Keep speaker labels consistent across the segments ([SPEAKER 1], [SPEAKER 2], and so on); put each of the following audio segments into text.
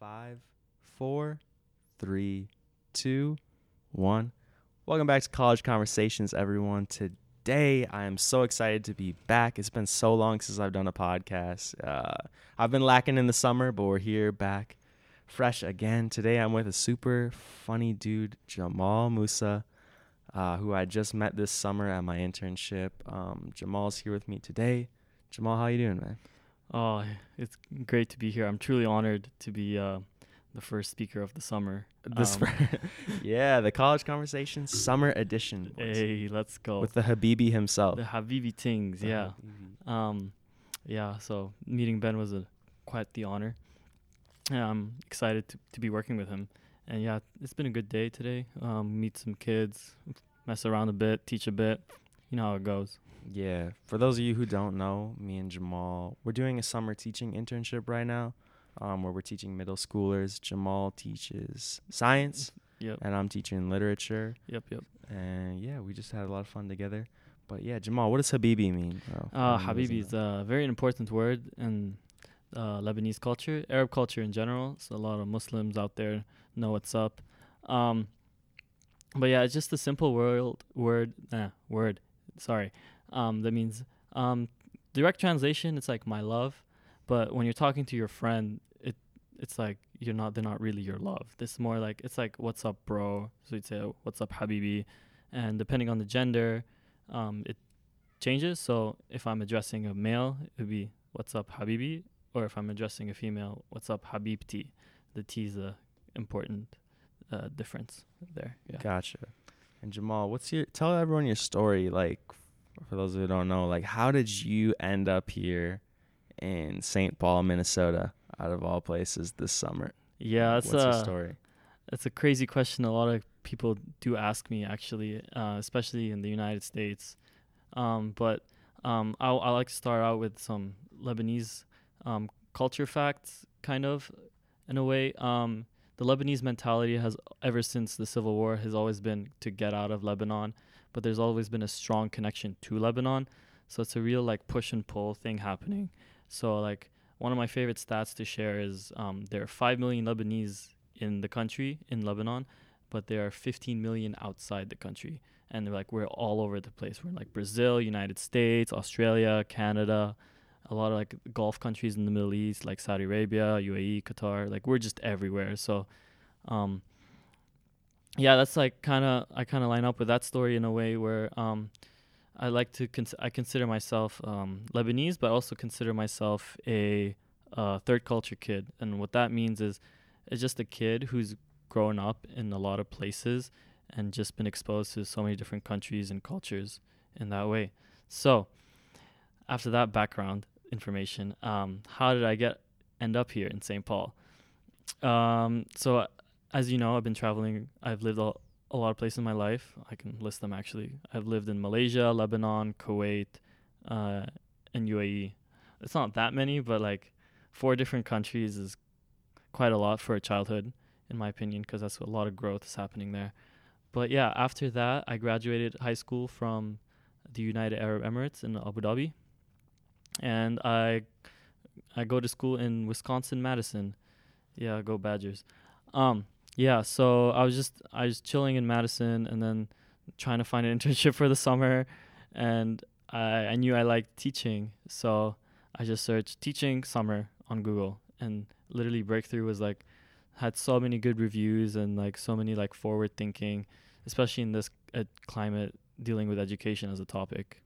[SPEAKER 1] Five, four, three, two, one. Welcome back to College Conversations, everyone. Today, I am so excited to be back. It's been so long since I've done a podcast. Uh, I've been lacking in the summer, but we're here back fresh again. Today, I'm with a super funny dude, Jamal Moussa, uh, who I just met this summer at my internship. Um, Jamal's here with me today. Jamal, how you doing, man?
[SPEAKER 2] Oh, it's great to be here. I'm truly honored to be uh, the first speaker of the summer.
[SPEAKER 1] This,
[SPEAKER 2] Um,
[SPEAKER 1] yeah, the College conversation Summer Edition. boys.
[SPEAKER 2] hey, let's go.
[SPEAKER 1] with the Habibi himself.
[SPEAKER 2] the Habibi things,
[SPEAKER 1] The
[SPEAKER 2] yeah.
[SPEAKER 1] Habibi.
[SPEAKER 2] Um, yeah. So meeting Ben was a quite the honor. And I'm excited to, to be working with him. And yeah, it's been a good day today. Um, meet some kids, mess around a bit, teach a bit. You know how it goes.
[SPEAKER 1] Yeah, for those of you who don't know, me and Jamal, we're doing a summer teaching internship right now, um, where we're teaching middle schoolers. Jamal teaches science,
[SPEAKER 2] Yep.
[SPEAKER 1] and I'm teaching literature.
[SPEAKER 2] Yep. Yep.
[SPEAKER 1] And yeah, we just had a lot of fun together. But yeah, Jamal, what does Habibi mean? bro?
[SPEAKER 2] Uh,
[SPEAKER 1] who doesn't
[SPEAKER 2] Habibi is a very important word in uh, Lebanese culture, Arab culture in general. So a lot of Muslims out there know what's up. Um, but yeah, it's just a simple word. Word. Nah, word. Sorry. Um, that means um, direct translation. It's like my love, but when you're talking to your friend, it it's like you're not. They're not really your love. This is more like it's like what's up, bro. So you'd say what's up, Habibi, and depending on the gender, um, it changes. So if I'm addressing a male, it would be "What's up, Habibi," or if I'm addressing a female, "What's up, Habibti." The T is a important uh, difference there. Yeah.
[SPEAKER 1] Gotcha. And Jamal, what's your tell everyone your story? Like, for those who don't know, like, how did you end up here in St. Paul, Minnesota, out of all places this summer?
[SPEAKER 2] Yeah, that's
[SPEAKER 1] what's your
[SPEAKER 2] a
[SPEAKER 1] story?
[SPEAKER 2] that's a crazy question. A lot of people do ask me actually, uh, especially in the United States. Um, but um, I I like to start out with some Lebanese um, culture facts, kind of, in a way. Um, the Lebanese mentality has ever since the civil war has always been to get out of Lebanon, but there's always been a strong connection to Lebanon. So it's a real like push and pull thing happening. So like one of my favorite stats to share is um, there are five million Lebanese in the country in Lebanon, but there are 15 million outside the country, and they're like we're all over the place. We're in like Brazil, United States, Australia, Canada, a lot of like Gulf countries in the Middle East, like Saudi Arabia, UAE, Qatar. Like we're just everywhere. So, um, yeah, that's like kind of I kind of line up with that story in a way where um, I like to cons- I consider myself um, Lebanese, but also consider myself a uh, third culture kid, and what that means is it's just a kid who's grown up in a lot of places and just been exposed to so many different countries and cultures in that way. So, after that background information, um, how did I get end up here in St. Paul? Um, so, as you know, I've been traveling. I've lived a, a lot of places in my life. I can list them actually. I've lived in Malaysia, Lebanon, Kuwait, uh, and UAE. It's not that many, but like four different countries is quite a lot for a childhood, in my opinion, because that's a lot of growth is happening there. But yeah, after that, I graduated high school from the United Arab Emirates in Abu Dhabi, and I I go to school in Wisconsin Madison. Yeah, go Badgers. Um, yeah, so I was just I was chilling in Madison and then trying to find an internship for the summer, and I I knew I liked teaching, so I just searched teaching summer on Google, and literally Breakthrough was like had so many good reviews and like so many like forward thinking, especially in this uh, climate dealing with education as a topic.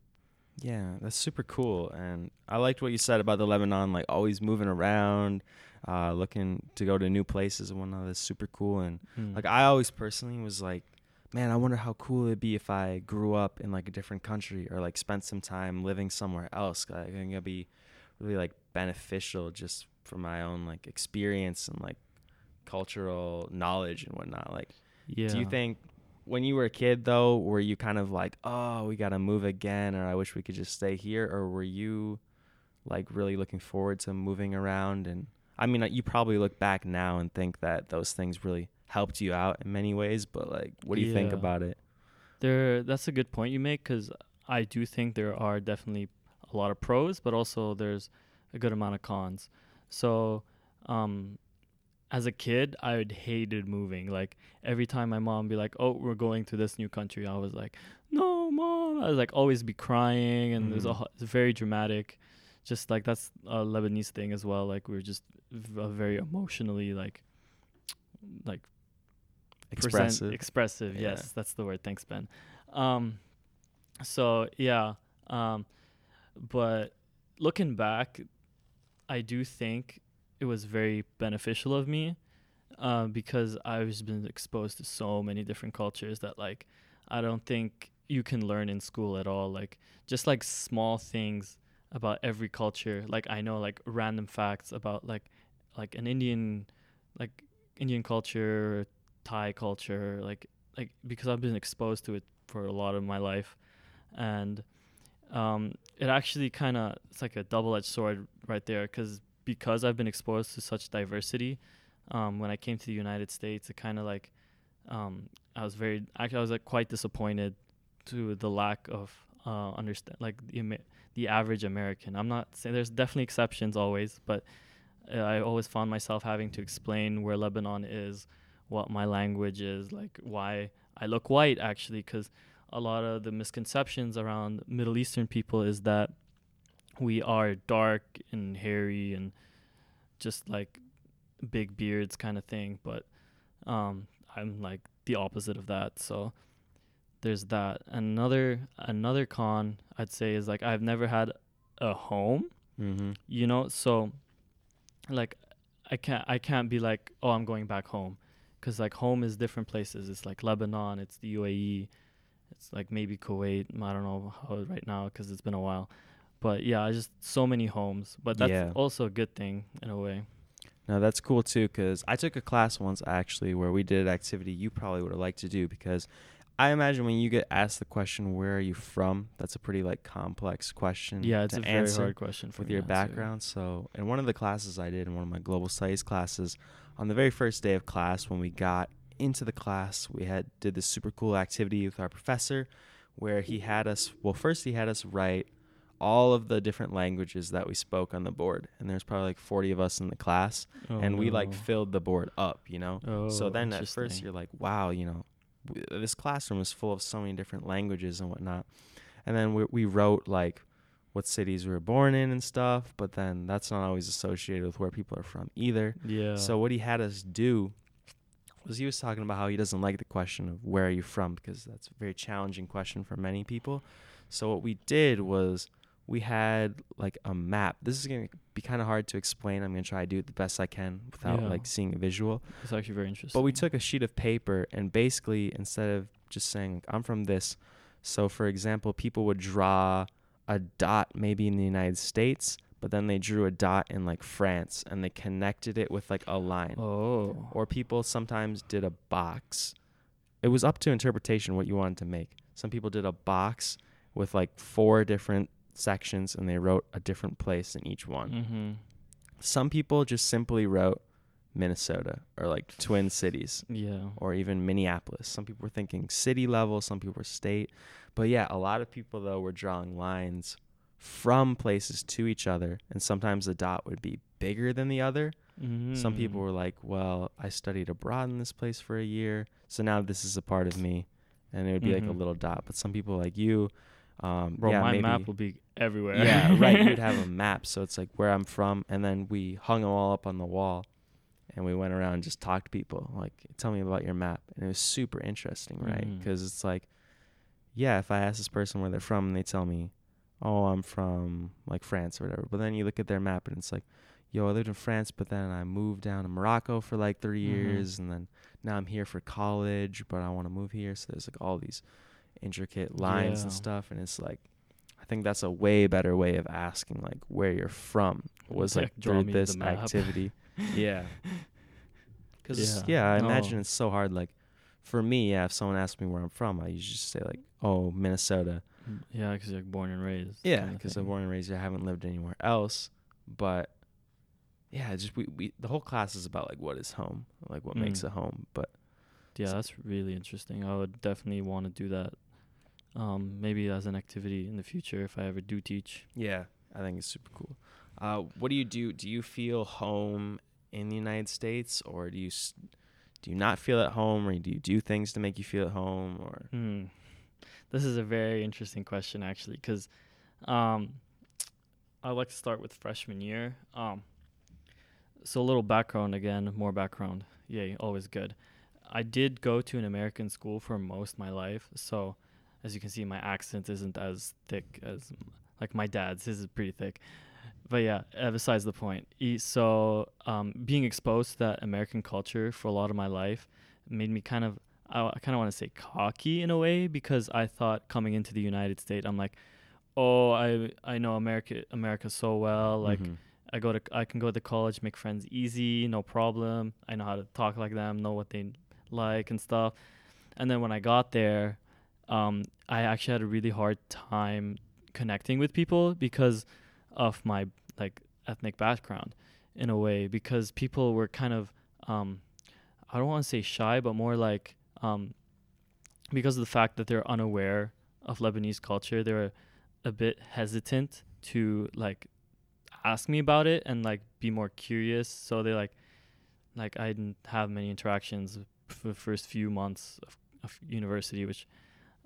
[SPEAKER 1] Yeah, that's super cool. And I liked what you said about the Lebanon, like always moving around, uh, looking to go to new places and whatnot. That's super cool. And
[SPEAKER 2] Mm.
[SPEAKER 1] like I always personally was like, man, I wonder how cool it'd be if I grew up in like a different country or like spent some time living somewhere else. Like, I think it'd be really like beneficial just for my own like experience and like cultural knowledge and whatnot. Like,
[SPEAKER 2] yeah.
[SPEAKER 1] do you think when you were a kid though, were you kind of like, oh, we gotta move again, or I wish we could just stay here, or were you like really looking forward to moving around? And I mean, you probably look back now and think that those things really helped you out in many ways. But like, what do you think about it?
[SPEAKER 2] There, that's a good point you make because I do think there are definitely a lot of pros, but also there's a good amount of cons. So, um, as a kid, I would hated moving. Like every time my mom be like, "Oh, we're going to this new country," I was like, "No, mom!" I was like always be crying, and there's a
[SPEAKER 1] Mhm.
[SPEAKER 2] it's very dramatic. Just like that's a Lebanese thing as well. Like we are just v- uh, very emotionally like like
[SPEAKER 1] Expressive.
[SPEAKER 2] expressive.
[SPEAKER 1] Yeah.
[SPEAKER 2] Yes, that's the word. Thanks, Ben. Um, so yeah, um, but looking back, I do think it was very beneficial of me, uh, because I've been exposed to so many different cultures that like I don't think you can learn in school at all. Like just like small things about every culture. Like I know like random facts about like like an Indian like Indian culture, Thai culture, like like because I've been exposed to it for a lot of my life, and um, it actually kind of it's like a double-edged sword right there because because I've been exposed to such diversity. Um, when I came to the United States, it kind of like um, I was very actually I was like quite disappointed to the lack of uh, understand like the the average American. I'm not saying there's definitely exceptions always, but uh, I always found myself having to explain where Lebanon is, what my language is, like why I look white actually, because a lot of the misconceptions around Middle Eastern people is that we are dark and hairy and just like big beards kind of thing, but um, I'm like the opposite of that. So there's that. Another another con I'd say is like I've never had a home
[SPEAKER 1] Mm-hmm.
[SPEAKER 2] you know so like i can't i can't be like oh i'm going back home because like home is different places it's like lebanon it's the uae it's like maybe kuwait i don't know how right now because it's been a while but yeah I just so many homes but that's
[SPEAKER 1] Yeah.
[SPEAKER 2] also a good thing in a way
[SPEAKER 1] No, that's cool too because I took a class once actually where we did an activity you probably would have liked to do because I imagine when you get asked the question where are you from, that's a pretty like complex question
[SPEAKER 2] yeah it's a very hard question for
[SPEAKER 1] with your
[SPEAKER 2] answer.
[SPEAKER 1] background. So, in one of the classes I did in one of my global studies classes, on the very first day of class when we got into the class, we had did this super cool activity with our professor where he had us well first he had us write all of the different languages that we spoke on the board and there's probably like 40 of us in the class
[SPEAKER 2] Oh,
[SPEAKER 1] and we like
[SPEAKER 2] oh.
[SPEAKER 1] filled the board up, you know. so
[SPEAKER 2] Oh,
[SPEAKER 1] then at first you're like, wow, you know, w- this classroom is full of so many different languages and whatnot. And then we, we wrote like what cities we were born in and stuff, but then that's not always associated with where people are from either.
[SPEAKER 2] yeah
[SPEAKER 1] So what he had us do was he was talking about how he doesn't like the question of where are you from because that's a very challenging question for many people. So what we did was we had like a map. This is going to be kind of hard to explain. I'm going to try to do it the best I can without
[SPEAKER 2] Yeah.
[SPEAKER 1] like seeing a visual.
[SPEAKER 2] it's actually very interesting
[SPEAKER 1] But we took a sheet of paper and basically instead of just saying I'm from this, so for example, people would draw a dot maybe in the United States, but then they drew a dot in like France and they connected it with like a line.
[SPEAKER 2] oh
[SPEAKER 1] Or people sometimes did a box. It was up to interpretation what you wanted to make. Some people did a box with like four different sections and they wrote a different place in each one.
[SPEAKER 2] mm-hmm.
[SPEAKER 1] Some people just simply wrote Minnesota or like Twin Cities
[SPEAKER 2] yeah
[SPEAKER 1] or even Minneapolis. Some people were thinking city level, some people were state. But yeah, a lot of people though were drawing lines from places to each other, and sometimes the dot would be bigger than the other. Some people
[SPEAKER 2] Mm.
[SPEAKER 1] were like, "Well, I studied abroad in this place for a year, so now this is a part of me," and it would be like a
[SPEAKER 2] Mhm.
[SPEAKER 1] little dot. But some people like you, um,
[SPEAKER 2] bro
[SPEAKER 1] yeah,
[SPEAKER 2] my
[SPEAKER 1] maybe,
[SPEAKER 2] map will be everywhere
[SPEAKER 1] yeah, right. You'd have a map, so it's like where I'm from, and then we hung them all up on the wall, and we went around and just talked to people, like, "Tell me about your map," and it was super interesting, right? Because it's like, yeah, if I ask this person where they're from, and they tell me, "Oh, I'm from like France or whatever," but then you look at their map, and it's like, "Yo, I lived in France, but then I moved down to Morocco for like 3
[SPEAKER 2] Mhm.
[SPEAKER 1] years, and then now I'm here for college, but I want to move here." So there's like all these intricate lines and stuff, and it's like. I think that's a way better way of asking like where you're from was
[SPEAKER 2] Yeah,
[SPEAKER 1] like
[SPEAKER 2] draw
[SPEAKER 1] through this activity. yeah. Cuz
[SPEAKER 2] Yeah.
[SPEAKER 1] yeah, I
[SPEAKER 2] No.
[SPEAKER 1] imagine it's so hard like for me, yeah, if someone asks me where I'm from, I usually just say like, "Oh, Minnesota."
[SPEAKER 2] Mm, Yeah, because you're like born and raised.
[SPEAKER 1] Yeah, because. I'm born and raised. I haven't lived anywhere else, but yeah, just we, we the whole class is about like what is home, like what makes
[SPEAKER 2] Mm.
[SPEAKER 1] a home. But
[SPEAKER 2] Yeah, that's really interesting. I would definitely want to do that. Um, maybe as an activity in the future if I ever do teach.
[SPEAKER 1] yeah, I think it's super cool. Uh, what do you do? Do you feel home in the United States, or do you s- do you not feel at home, or do you do things to make you feel at home, or
[SPEAKER 2] Hmm. This is a very interesting question, actually, because um, I'd like to start with freshman year. Um, so a little background again, more background. Yay, always good. I did go to an American school for most of my life, so as you can see, my accent isn't as thick as like my dad's. His is pretty thick. But yeah, uh, besides the point. So um, being exposed to that American culture for a lot of my life made me kind of I, I kind of want to say cocky in a way because I thought coming into the United States, I'm like, oh, I I know America America so well. Like
[SPEAKER 1] Mhm.
[SPEAKER 2] I go to I can go to college, make friends easy, no problem. I know how to talk like them, know what they like and stuff. And then when I got there, um, I actually had a really hard time connecting with people because of my like ethnic background in a way because people were kind of um, I don't want to say shy, but more like um, because of the fact that they're unaware of Lebanese culture, they're a bit hesitant to like ask me about it and like be more curious. So they like like I didn't have many interactions for the first few months of, of university, which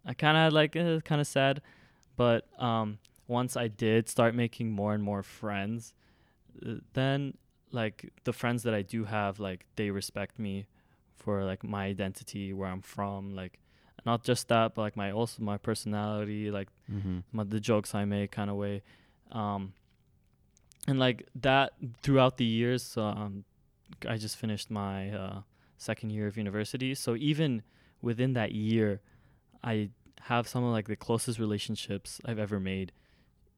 [SPEAKER 2] I kind of had like uh, kind of sad. But um, once I did start making more and more friends, uh, then like the friends that I do have, like they respect me for like my identity, where I'm from, like not just that, but like my also my personality, like
[SPEAKER 1] Mhm.
[SPEAKER 2] my, the jokes I make kind of way. Um, and like that throughout the years, so, um, I just finished my uh, second year of university. So even within that year, I have some of like the closest relationships I've ever made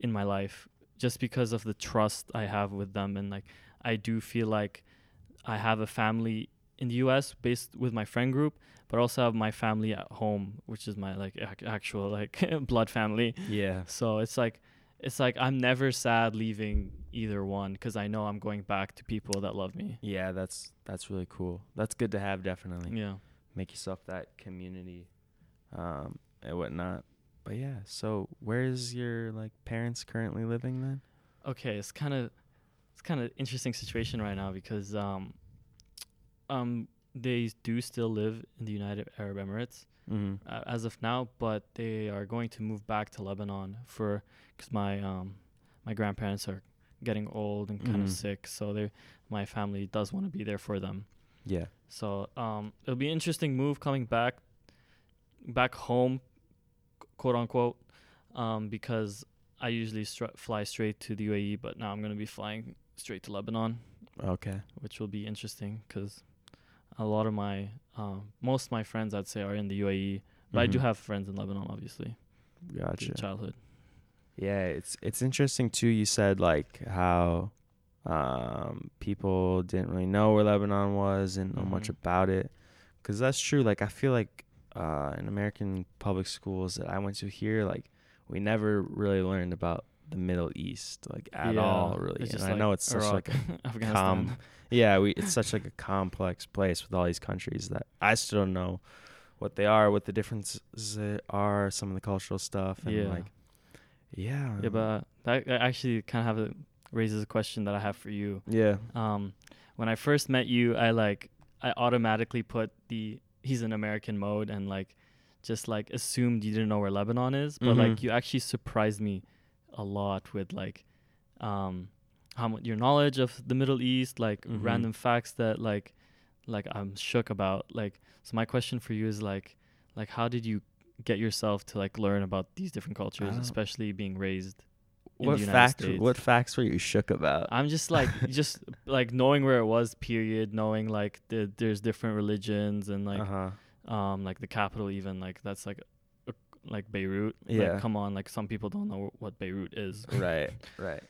[SPEAKER 2] in my life, just because of the trust I have with them, and like I do feel like I have a family in the U.S. based with my friend group, but also have my family at home, which is my like ac- actual like blood family.
[SPEAKER 1] Yeah.
[SPEAKER 2] So it's like it's like I'm never sad leaving either one because I know I'm going back to people that love me.
[SPEAKER 1] Yeah, that's that's really cool. That's good to have. Definitely
[SPEAKER 2] Yeah.
[SPEAKER 1] make yourself that community, um, and whatnot. But yeah, so where's your like parents currently living then?
[SPEAKER 2] Okay, it's kind of it's kind of interesting situation right now because um um they do still live in the United Arab Emirates
[SPEAKER 1] Mm-hmm.
[SPEAKER 2] uh, as of now, but they are going to move back to Lebanon for because my um my grandparents are getting old and kind of sick, so they my family does want to be there for them.
[SPEAKER 1] Yeah.
[SPEAKER 2] So um, it'll be an interesting move coming back, back home, quote unquote, um, because I usually str- fly straight to the UAE, but now I'm gonna be flying straight to Lebanon,
[SPEAKER 1] Okay.
[SPEAKER 2] which will be interesting because a lot of my, um, most of my friends I'd say are in the UAE, but I do
[SPEAKER 1] Mhm.
[SPEAKER 2] have friends in Lebanon, obviously,
[SPEAKER 1] Gotcha.
[SPEAKER 2] childhood.
[SPEAKER 1] Yeah, it's it's interesting too. You said like how um, people didn't really know where Lebanon was and know much
[SPEAKER 2] Mhm.
[SPEAKER 1] about it, because that's true. Like I feel like uh, in American public schools that I went to here, like we never really learned about the Middle East like at
[SPEAKER 2] Yeah,
[SPEAKER 1] all, really. And
[SPEAKER 2] just
[SPEAKER 1] I know it's such
[SPEAKER 2] Iraq,
[SPEAKER 1] like a com- yeah, we it's such like a complex place with all these countries that I still don't know what they are, what the differences are, some of the cultural stuff, and
[SPEAKER 2] Yeah.
[SPEAKER 1] like yeah,
[SPEAKER 2] yeah, but that that actually kind of have a, raises a question that I have for you.
[SPEAKER 1] yeah,
[SPEAKER 2] um when i first met you i like i automatically put the he's in american mode and like just like assumed you didn't know where lebanon is but like
[SPEAKER 1] Mhm.
[SPEAKER 2] you actually surprised me a lot with like um how much your knowledge of the middle east like
[SPEAKER 1] Mhm.
[SPEAKER 2] random facts that like like i'm shook about like so my question for you is like like how did you get yourself to like learn about these different cultures
[SPEAKER 1] Oh.
[SPEAKER 2] especially being raised
[SPEAKER 1] what facts?
[SPEAKER 2] States.
[SPEAKER 1] What facts were you shook about?
[SPEAKER 2] I'm just like just like knowing where it was. Period. Knowing like the, there's different religions and like
[SPEAKER 1] uh huh.
[SPEAKER 2] um like the capital even like that's like a, like Beirut.
[SPEAKER 1] Yeah.
[SPEAKER 2] Like, come on, like some people don't know what Beirut is.
[SPEAKER 1] right, right.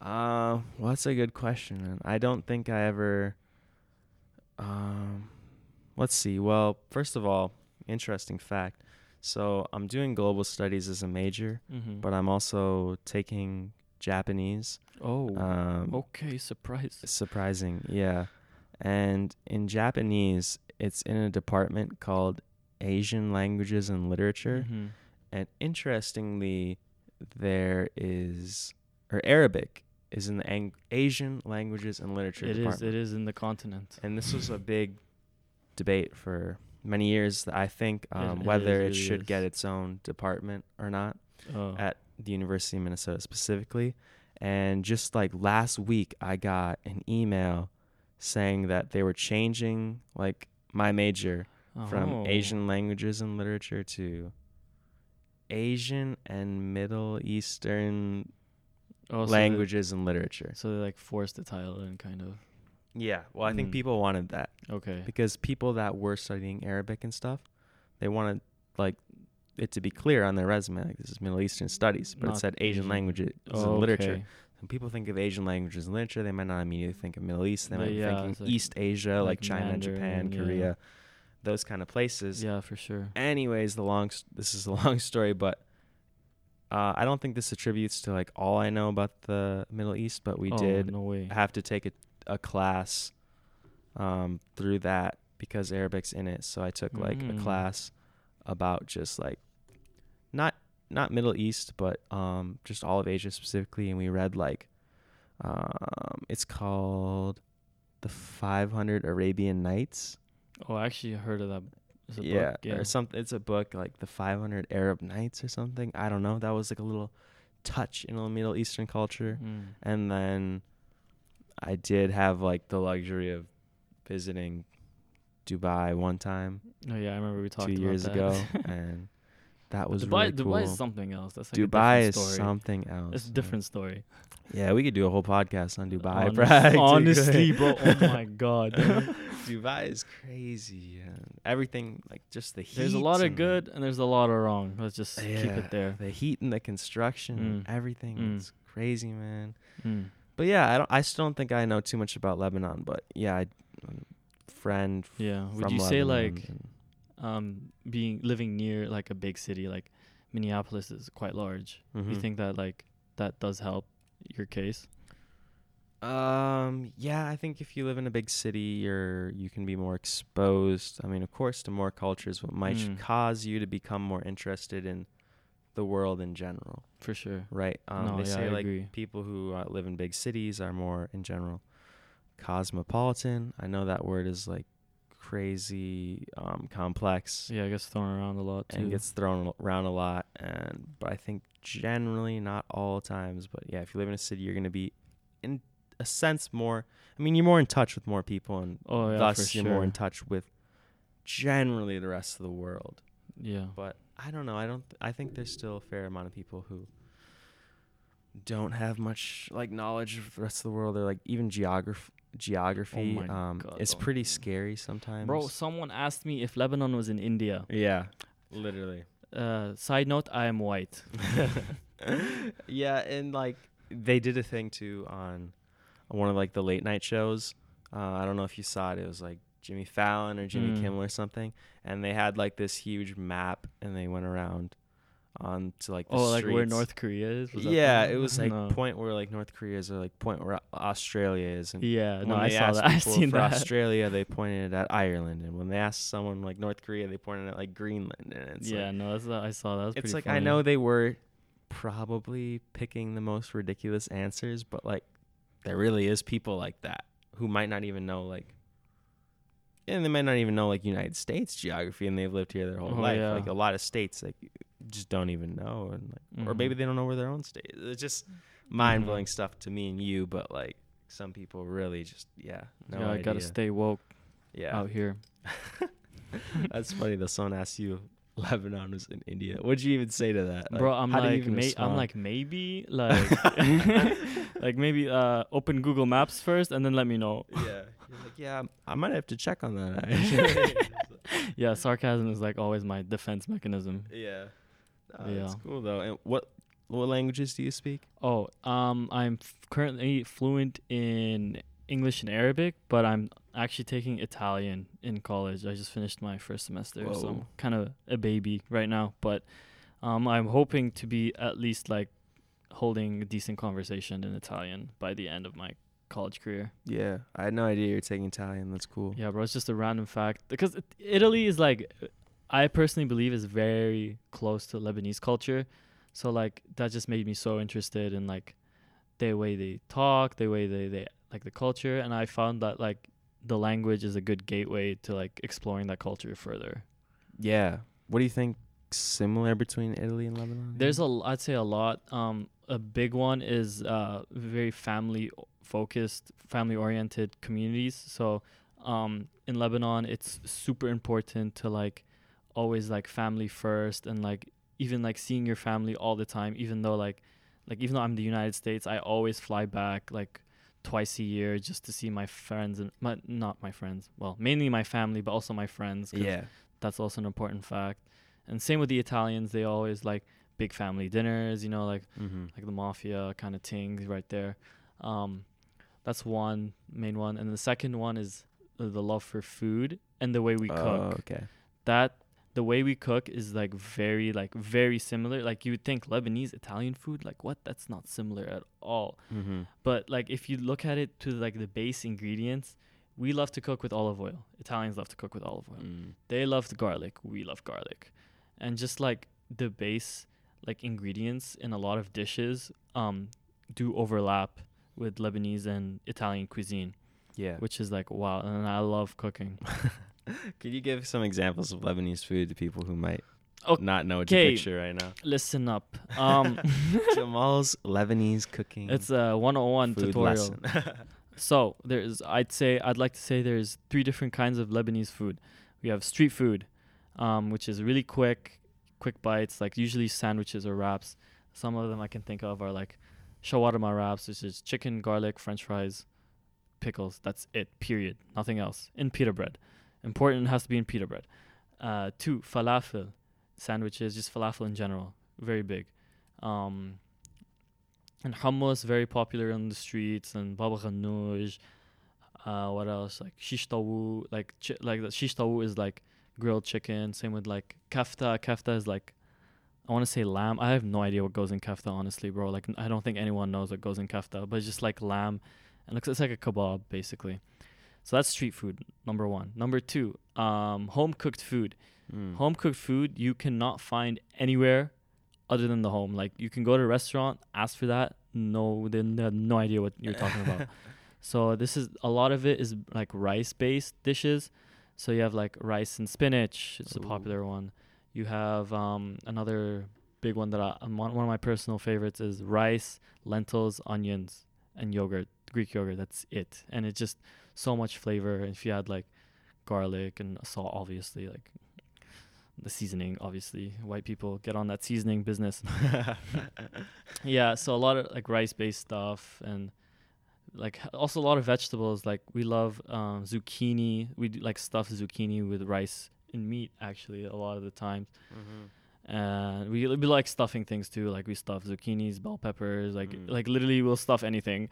[SPEAKER 1] Uh, well, that's a good question, man. I don't think I ever. Um, let's see. Well, first of all, interesting fact. So I'm doing global studies as a major,
[SPEAKER 2] Mm-hmm.
[SPEAKER 1] but I'm also taking Japanese.
[SPEAKER 2] oh,
[SPEAKER 1] Um,
[SPEAKER 2] okay, surprise.
[SPEAKER 1] surprising, yeah. And in Japanese, it's in a department called Asian Languages and Literature.
[SPEAKER 2] Mhm.
[SPEAKER 1] And interestingly, there is, or Arabic is in the Ang- Asian languages and literature
[SPEAKER 2] It is.
[SPEAKER 1] department.
[SPEAKER 2] It is in the continent.
[SPEAKER 1] and this was a big debate for many years. I think um,
[SPEAKER 2] it
[SPEAKER 1] whether
[SPEAKER 2] is,
[SPEAKER 1] it should
[SPEAKER 2] is.
[SPEAKER 1] get its own department or not
[SPEAKER 2] Oh.
[SPEAKER 1] at the University of Minnesota specifically. And just like last week, I got an email saying that they were changing like my major from
[SPEAKER 2] Oh.
[SPEAKER 1] Asian languages and literature to Asian and Middle Eastern
[SPEAKER 2] Oh, so
[SPEAKER 1] languages and literature.
[SPEAKER 2] So they like forced the title and kind of.
[SPEAKER 1] Yeah, well, I think
[SPEAKER 2] Mm.
[SPEAKER 1] people wanted that
[SPEAKER 2] Okay.
[SPEAKER 1] because people that were studying Arabic and stuff, they wanted like it to be clear on their resume, like this is Middle Eastern studies, but it
[SPEAKER 2] Not
[SPEAKER 1] said Asian
[SPEAKER 2] Asian.
[SPEAKER 1] languages and literature.
[SPEAKER 2] okay.
[SPEAKER 1] When people think of Asian languages and literature, they might not immediately think of Middle East. They
[SPEAKER 2] But
[SPEAKER 1] might be
[SPEAKER 2] yeah,
[SPEAKER 1] thinking
[SPEAKER 2] like-
[SPEAKER 1] East Asia, like,
[SPEAKER 2] like
[SPEAKER 1] China, Japan,
[SPEAKER 2] Mandarin, yeah.
[SPEAKER 1] Korea, those kind of places.
[SPEAKER 2] Yeah, for sure.
[SPEAKER 1] Anyways, the long s- this is a long story, but uh, I don't think this attributes to like all I know about the Middle East, but we
[SPEAKER 2] oh,
[SPEAKER 1] did
[SPEAKER 2] No way.
[SPEAKER 1] have to take a, a class um, through that because Arabic's in it. So I took like
[SPEAKER 2] Mm.
[SPEAKER 1] a class about just like not not Middle East, but um, just all of Asia specifically, and we read like um, it's called the 500 Arabian Nights.
[SPEAKER 2] Oh, I actually heard of that. It's a
[SPEAKER 1] yeah,
[SPEAKER 2] book. Yeah.
[SPEAKER 1] or something. It's a book like the 500 Arab Nights or something. I don't know. That was like a little touch in a Middle Eastern culture
[SPEAKER 2] Mm.
[SPEAKER 1] and then I did have like the luxury of visiting Dubai one time
[SPEAKER 2] Oh yeah, I remember we talked
[SPEAKER 1] two
[SPEAKER 2] about
[SPEAKER 1] years
[SPEAKER 2] that.
[SPEAKER 1] ago, and that was
[SPEAKER 2] Dubai,
[SPEAKER 1] really cool.
[SPEAKER 2] Dubai is something else. That's like
[SPEAKER 1] Dubai
[SPEAKER 2] a
[SPEAKER 1] is
[SPEAKER 2] different story.
[SPEAKER 1] something else.
[SPEAKER 2] It's a different story.
[SPEAKER 1] Yeah, we could do a whole podcast on Dubai.
[SPEAKER 2] Honest- honestly, bro. Oh my god.
[SPEAKER 1] Dubai is crazy. And everything like just the heat.
[SPEAKER 2] there's a lot of good and there's a lot of wrong. Let's just keep it there.
[SPEAKER 1] The heat and the construction,
[SPEAKER 2] Mm.
[SPEAKER 1] everything.
[SPEAKER 2] Mm.
[SPEAKER 1] It's crazy, man.
[SPEAKER 2] Mm.
[SPEAKER 1] But yeah, I don't. I still don't think I know too much about Lebanon. But yeah, I, friend
[SPEAKER 2] Yeah. Would you say like um being living near like a big city like Minneapolis is quite large. You
[SPEAKER 1] Mhm.
[SPEAKER 2] think that like that does help your case?
[SPEAKER 1] Um. Yeah, I think if you live in a big city, you're you can be more exposed. I mean, of course, to more cultures, what might
[SPEAKER 2] Mm.
[SPEAKER 1] cause you to become more interested in the world in general,
[SPEAKER 2] For sure.
[SPEAKER 1] right? Um,
[SPEAKER 2] No,
[SPEAKER 1] they
[SPEAKER 2] yeah,
[SPEAKER 1] say
[SPEAKER 2] I
[SPEAKER 1] like
[SPEAKER 2] agree.
[SPEAKER 1] people who uh, live in big cities are more, in general, cosmopolitan. I know that word is like crazy um, complex
[SPEAKER 2] Yeah, I guess thrown around a lot too.
[SPEAKER 1] and gets thrown around a lot. And but I think generally, not all times, but yeah, if you live in a city, you're gonna be in a sense more. I mean, you're more in touch with more people, and
[SPEAKER 2] oh yeah,
[SPEAKER 1] thus you're
[SPEAKER 2] sure.
[SPEAKER 1] more in touch with generally the rest of the world.
[SPEAKER 2] yeah.
[SPEAKER 1] But I don't know. I don't. I think there's still a fair amount of people who don't have much like knowledge of the rest of the world or like even geography. Geography.
[SPEAKER 2] Oh
[SPEAKER 1] um,
[SPEAKER 2] God,
[SPEAKER 1] it's pretty
[SPEAKER 2] even-
[SPEAKER 1] scary sometimes.
[SPEAKER 2] Bro, someone asked me if Lebanon was in India.
[SPEAKER 1] Yeah. Literally.
[SPEAKER 2] Uh, side note, I am white.
[SPEAKER 1] yeah, and like they did a thing too on one of like the late night shows. Uh, I don't know if you saw it. It was like Jimmy Fallon or Jimmy
[SPEAKER 2] Mm.
[SPEAKER 1] Kimmel or something, and they had like this huge map, and they went around on to like the
[SPEAKER 2] oh, like where. North Korea is? Was
[SPEAKER 1] yeah, it was like
[SPEAKER 2] No.
[SPEAKER 1] point where like North Korea is, or like point where Australia is, and
[SPEAKER 2] Yeah, no, I saw that. I've seen
[SPEAKER 1] for
[SPEAKER 2] that.
[SPEAKER 1] Australia, they pointed at Ireland, and when they asked someone like North Korea, they pointed at like Greenland, and it's
[SPEAKER 2] yeah,
[SPEAKER 1] like,
[SPEAKER 2] no, that's I saw that.
[SPEAKER 1] It's like I know they were probably picking the most ridiculous answers, but like there really is people like that who might not even know like and they might not even know like United States geography and they've lived here their whole
[SPEAKER 2] Oh,
[SPEAKER 1] life.
[SPEAKER 2] yeah.
[SPEAKER 1] Like a lot of states like just don't even know and like or
[SPEAKER 2] Mhm.
[SPEAKER 1] maybe they don't know where their own state is. It's just
[SPEAKER 2] Mm-hmm.
[SPEAKER 1] mind blowing stuff to me and you, but like some people really just yeah, no
[SPEAKER 2] yeah, I
[SPEAKER 1] idea.
[SPEAKER 2] gotta stay woke
[SPEAKER 1] yeah.
[SPEAKER 2] out here.
[SPEAKER 1] That's funny The Someone asked you Lebanon was in India. What'd you even say to that?
[SPEAKER 2] Bro, I'm
[SPEAKER 1] how do you
[SPEAKER 2] like, may- I'm like maybe, like, like maybe uh, open Google Maps first and then let me know.
[SPEAKER 1] Yeah. Like, yeah, I might have to check on that.
[SPEAKER 2] Yeah, sarcasm is like always my defense mechanism.
[SPEAKER 1] yeah. Uh,
[SPEAKER 2] Yeah.
[SPEAKER 1] It's cool though. And what what languages do you speak?
[SPEAKER 2] Oh, um, I'm f- currently fluent in English and Arabic, but I'm actually taking Italian in college. I just finished my first semester, so I'm kind of a baby right now. But um, I'm hoping to be at least like holding a decent conversation in Italian by the end of my college career.
[SPEAKER 1] Yeah, I had no idea you're taking Italian. That's cool.
[SPEAKER 2] Yeah, bro, it's just a random fact because Italy is like, I personally believe is very close to Lebanese culture, so like that just made me so interested in like the way they talk, the way they they like the culture, and I found that like the language is a good gateway to like exploring that culture further.
[SPEAKER 1] Yeah. What do you think similar between Italy and Lebanon?
[SPEAKER 2] There's a I'd say a lot. Um, a big one is uh very family focused, family oriented communities. So um in Lebanon, it's super important to like always like family first and like even like seeing your family all the time. Even though like like even though I'm in the United States, I always fly back like twice a year just to see my friends and my not my friends. Well, mainly my family, but also my friends.
[SPEAKER 1] yeah.
[SPEAKER 2] that's also an important fact. And same with the Italians, they always like big family dinners, you know, like
[SPEAKER 1] Mm-hmm.
[SPEAKER 2] like the mafia kind of things right there. Um, that's one main one, and the second one is the the love for food and the way we cook.
[SPEAKER 1] Oh, okay.
[SPEAKER 2] That the way we cook is like very like very similar. Like you would think Lebanese Italian food, like what? That's not similar at all.
[SPEAKER 1] Mm-hmm.
[SPEAKER 2] But like if you look at it to like the base ingredients, we love to cook with olive oil. Italians love to cook with olive oil
[SPEAKER 1] Mm.
[SPEAKER 2] they love the garlic we love garlic and just like the base like ingredients in a lot of dishes um do overlap with lebanese and italian cuisine
[SPEAKER 1] Yeah.
[SPEAKER 2] which is like wow and i love cooking
[SPEAKER 1] Could you give some examples of Lebanese food to people who might
[SPEAKER 2] Oh,
[SPEAKER 1] not know what to
[SPEAKER 2] okay.
[SPEAKER 1] picture right now?
[SPEAKER 2] listen up um
[SPEAKER 1] Jamal's Lebanese cooking.
[SPEAKER 2] it's a 101
[SPEAKER 1] food
[SPEAKER 2] tutorial
[SPEAKER 1] lesson.
[SPEAKER 2] so there's i'd say i'd like to say there's three different kinds of lebanese food we have street food um, which is really quick quick bites like usually sandwiches or wraps some of them i can think of are like shawarma wraps which is chicken garlic french fries pickles. That's it period. Nothing else. In pita bread. Important it has to be in pita bread. Uh, two falafel sandwiches just falafel in general. Very big. Um, and hummus very popular on the streets and baba ghanoush. Uh what else? Like shish tawu like chi- like the shish tawu is like grilled chicken. Same with like kafta. Kafta is like i want to say lamb i have no idea what goes in kafta honestly bro like i don't think anyone knows what goes in kafta but it's just like lamb and looks it's like a kebab basically so that's street food number one number two um home cooked food
[SPEAKER 1] Mm.
[SPEAKER 2] home cooked food you cannot find anywhere other than the home. Like you can go to a restaurant, ask for that. No, they have no idea what you're talking about. So this is a lot of it is like rice based dishes. So you have like rice and spinach. It's a popular one. You have um, another big one that I, um, one of my personal favorites is rice, lentils, onions, and yogurt, Greek yogurt. That's it, and it's just so much flavor. If you add like garlic and salt, obviously, like the seasoning, obviously, white people get on that seasoning business. yeah, so a lot of like rice based stuff and like also a lot of vegetables. Like we love um, zucchini. We do like stuff zucchini with rice and meat actually a lot of the times.
[SPEAKER 1] Mhm.
[SPEAKER 2] And we we like stuffing things too. Like we stuff zucchinis, bell peppers. Like
[SPEAKER 1] Mm.
[SPEAKER 2] like literally we'll stuff anything,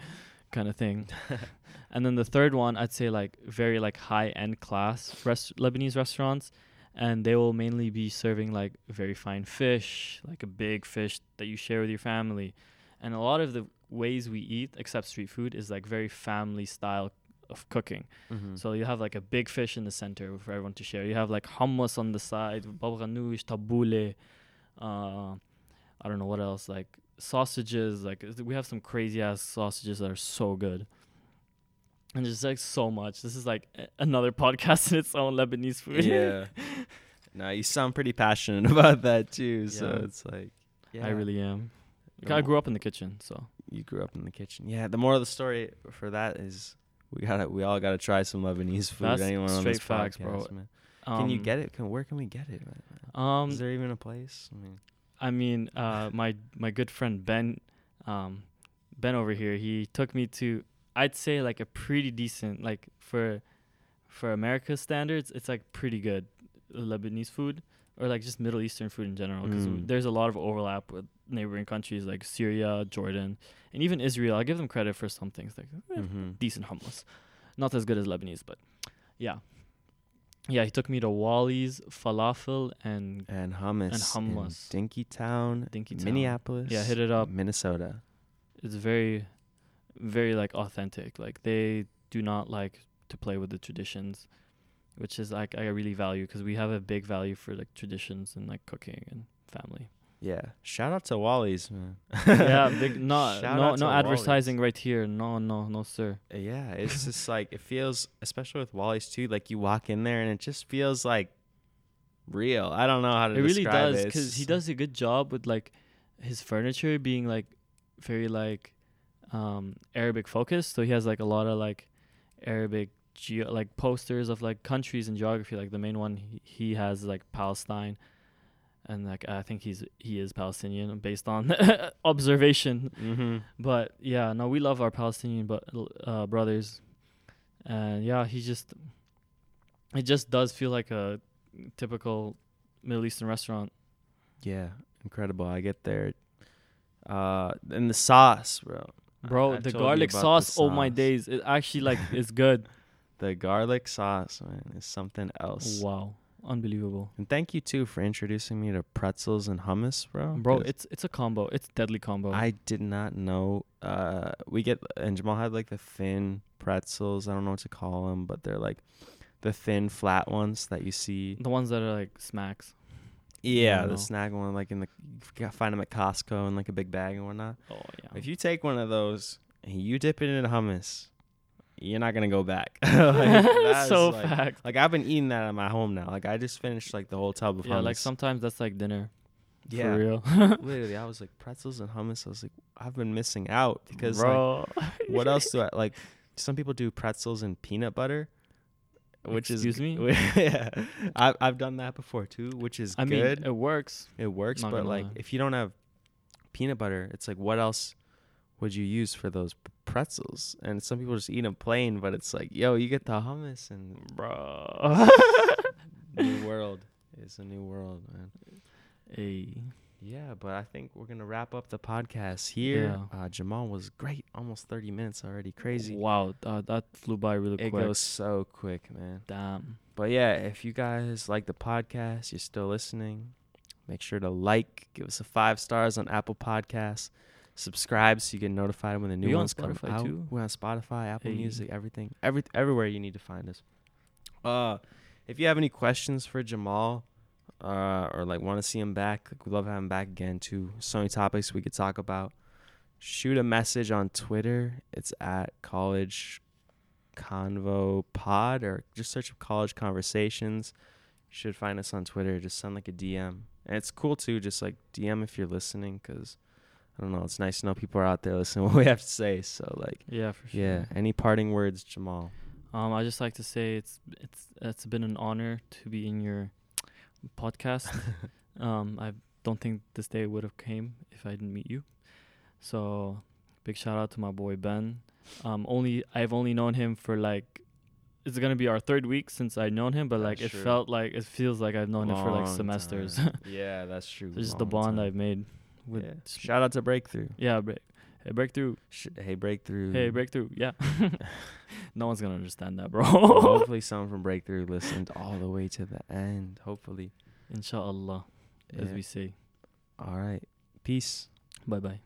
[SPEAKER 2] kind of thing. and then the third one I'd say like very like high end class rest- Lebanese restaurants. And they will mainly be serving like very fine fish, like a big fish that you share with your family. And a lot of the ways we eat, except street food, is like very family style of cooking.
[SPEAKER 1] Mhm.
[SPEAKER 2] So you have like a big fish in the center for everyone to share. You have like hummus on the side, baba ganoush, tabbouleh. Uh, I don't know what else. Like sausages. Like we have some crazy ass sausages that are so good. And just like so much. This is like a- another podcast in its own Lebanese food.
[SPEAKER 1] yeah. No, you sound pretty passionate about that too. So it's like, yeah,
[SPEAKER 2] I really am.
[SPEAKER 1] The
[SPEAKER 2] I grew up in the kitchen, so
[SPEAKER 1] You grew up in the kitchen. Yeah. The moral of the story for that is we gotta, we all gotta try some Lebanese food.
[SPEAKER 2] That's
[SPEAKER 1] Anyone on this
[SPEAKER 2] facts, bro.
[SPEAKER 1] podcast, man. Can you
[SPEAKER 2] um,
[SPEAKER 1] get it? Can where can we get it? man?
[SPEAKER 2] Um,
[SPEAKER 1] is there even a place? I mean,
[SPEAKER 2] I mean, uh, my my good friend Ben, um, Ben over here, he took me to, I'd say like a pretty decent, like for, for America's standards, it's like pretty good Lebanese food or like just Middle Eastern food in general because
[SPEAKER 1] Mm.
[SPEAKER 2] there's a lot of overlap with neighboring countries like Syria, Jordan, and even Israel. I give them credit for some things like eh,
[SPEAKER 1] mhm.
[SPEAKER 2] decent hummus, not as good as Lebanese, but yeah. Yeah, he took me to Wally's, falafel, and
[SPEAKER 1] and hummus
[SPEAKER 2] And hummus.
[SPEAKER 1] in Dinkytown,
[SPEAKER 2] Dinkytown.
[SPEAKER 1] Minneapolis.
[SPEAKER 2] Yeah, hit it up.
[SPEAKER 1] Minnesota.
[SPEAKER 2] it's very very like authentic like they do not like to play with the traditions which is like i really value because we have a big value for like traditions and like cooking and family
[SPEAKER 1] Yeah. Shout out to Wally's, man.
[SPEAKER 2] yeah, big no
[SPEAKER 1] Shout
[SPEAKER 2] no
[SPEAKER 1] out to
[SPEAKER 2] no
[SPEAKER 1] Wally's.
[SPEAKER 2] advertising right here. No, no, no, sir.
[SPEAKER 1] Yeah, it's just like it feels, especially with Wally's too. Like you walk in there and it just feels like real. I don't know how to
[SPEAKER 2] It really does
[SPEAKER 1] it.
[SPEAKER 2] because he does a good job with like his furniture being like very like um Arabic focused. So he has like a lot of like Arabic geo like posters of like countries and geography. Like the main one he, he has like Palestine, and like I think he's he is Palestinian based on observation.
[SPEAKER 1] Mm-hmm.
[SPEAKER 2] But yeah, no, we love our Palestinian but uh, brothers, and yeah, he just it just does feel like a typical Middle Eastern restaurant.
[SPEAKER 1] Yeah, incredible. I get there. Uh, and the sauce, bro.
[SPEAKER 2] Bro,
[SPEAKER 1] I
[SPEAKER 2] the garlic sauce,
[SPEAKER 1] the
[SPEAKER 2] oh my days, it actually like is good.
[SPEAKER 1] The garlic sauce, man, is something else.
[SPEAKER 2] wow, unbelievable,
[SPEAKER 1] And thank you too for introducing me to pretzels and hummus, bro.
[SPEAKER 2] bro. It's it's a combo. It's a deadly combo.
[SPEAKER 1] I did not know. Uh, we get and Jamal had like the thin pretzels. I don't know what to call them, but they're like the thin, flat ones that you see.
[SPEAKER 2] the ones that are like smacks.
[SPEAKER 1] Yeah, the snack one, like in the you find them at Costco in like a big bag and whatnot.
[SPEAKER 2] Oh yeah.
[SPEAKER 1] If you take one of those and you dip it in hummus, you're not gonna go back. Like,
[SPEAKER 2] so
[SPEAKER 1] like,
[SPEAKER 2] fact.
[SPEAKER 1] Like I've been eating that at my home now. Like I just finished like the whole tub of
[SPEAKER 2] Yeah,
[SPEAKER 1] hummus.
[SPEAKER 2] like sometimes that's like dinner.
[SPEAKER 1] yeah,
[SPEAKER 2] For real.
[SPEAKER 1] literally. I was like pretzels and hummus. I was like, I've been missing out because like,
[SPEAKER 2] bro.
[SPEAKER 1] what else do I like? Some people do pretzels and peanut butter, which is
[SPEAKER 2] Excuse
[SPEAKER 1] is
[SPEAKER 2] me?
[SPEAKER 1] yeah, I've I've done that before too, which is
[SPEAKER 2] I mean,
[SPEAKER 1] good.
[SPEAKER 2] it works.
[SPEAKER 1] it works,
[SPEAKER 2] not
[SPEAKER 1] but like
[SPEAKER 2] lie.
[SPEAKER 1] if you don't have peanut butter, it's like what else would you use for those pretzels? And some people just eat them plain, but it's like, yo, you get the hummus and
[SPEAKER 2] Bro.
[SPEAKER 1] new world. It's a new world, man.
[SPEAKER 2] hey.
[SPEAKER 1] Yeah, but I think we're gonna wrap up the podcast here. Uh, Jamal was great, almost thirty minutes already. Crazy.
[SPEAKER 2] Wow, uh, that flew by really
[SPEAKER 1] It
[SPEAKER 2] quick.
[SPEAKER 1] It goes so quick, man.
[SPEAKER 2] Damn.
[SPEAKER 1] But yeah, if you guys like the podcast, you're still listening, make sure to like, give us a five stars on Apple Podcasts, subscribe so you get notified when the new
[SPEAKER 2] We on
[SPEAKER 1] ones come out.
[SPEAKER 2] too?
[SPEAKER 1] We're on Spotify, Apple
[SPEAKER 2] Hey.
[SPEAKER 1] Music, everything, every everywhere you need to find us. Uh, if you have any questions for Jamal, uh, or like want to see him back, like we love having him back again too. So many topics we could talk about. Shoot a message on Twitter. It's at college convo pod or just search up college conversations you should find us on twitter just send like a dm and it's cool too just like dm if you're listening because i don't know it's nice to know people are out there listening to what we have to say so like
[SPEAKER 2] Yeah, for sure.
[SPEAKER 1] yeah any parting words jamal
[SPEAKER 2] Um, I just like to say it's it's it's been an honor to be in your podcast. um, I don't think this day would have came if I didn't meet you. So, big shout out to my boy Ben. Um, only I've only known him for like it's gonna be our third week since I've known him, but like
[SPEAKER 1] That's
[SPEAKER 2] it
[SPEAKER 1] true.
[SPEAKER 2] felt like it feels like I've known him for like semesters.
[SPEAKER 1] yeah that's true
[SPEAKER 2] so just the bond
[SPEAKER 1] time.
[SPEAKER 2] I've made with
[SPEAKER 1] yeah. shout out to breakthrough
[SPEAKER 2] yeah, break, hey, breakthrough,
[SPEAKER 1] Sh- hey breakthrough
[SPEAKER 2] hey breakthrough, yeah. no one's gonna understand that, bro.
[SPEAKER 1] Hopefully someone from breakthrough listened all the way to the end hopefully
[SPEAKER 2] Inshallah, as we say.
[SPEAKER 1] all right peace
[SPEAKER 2] Bye bye.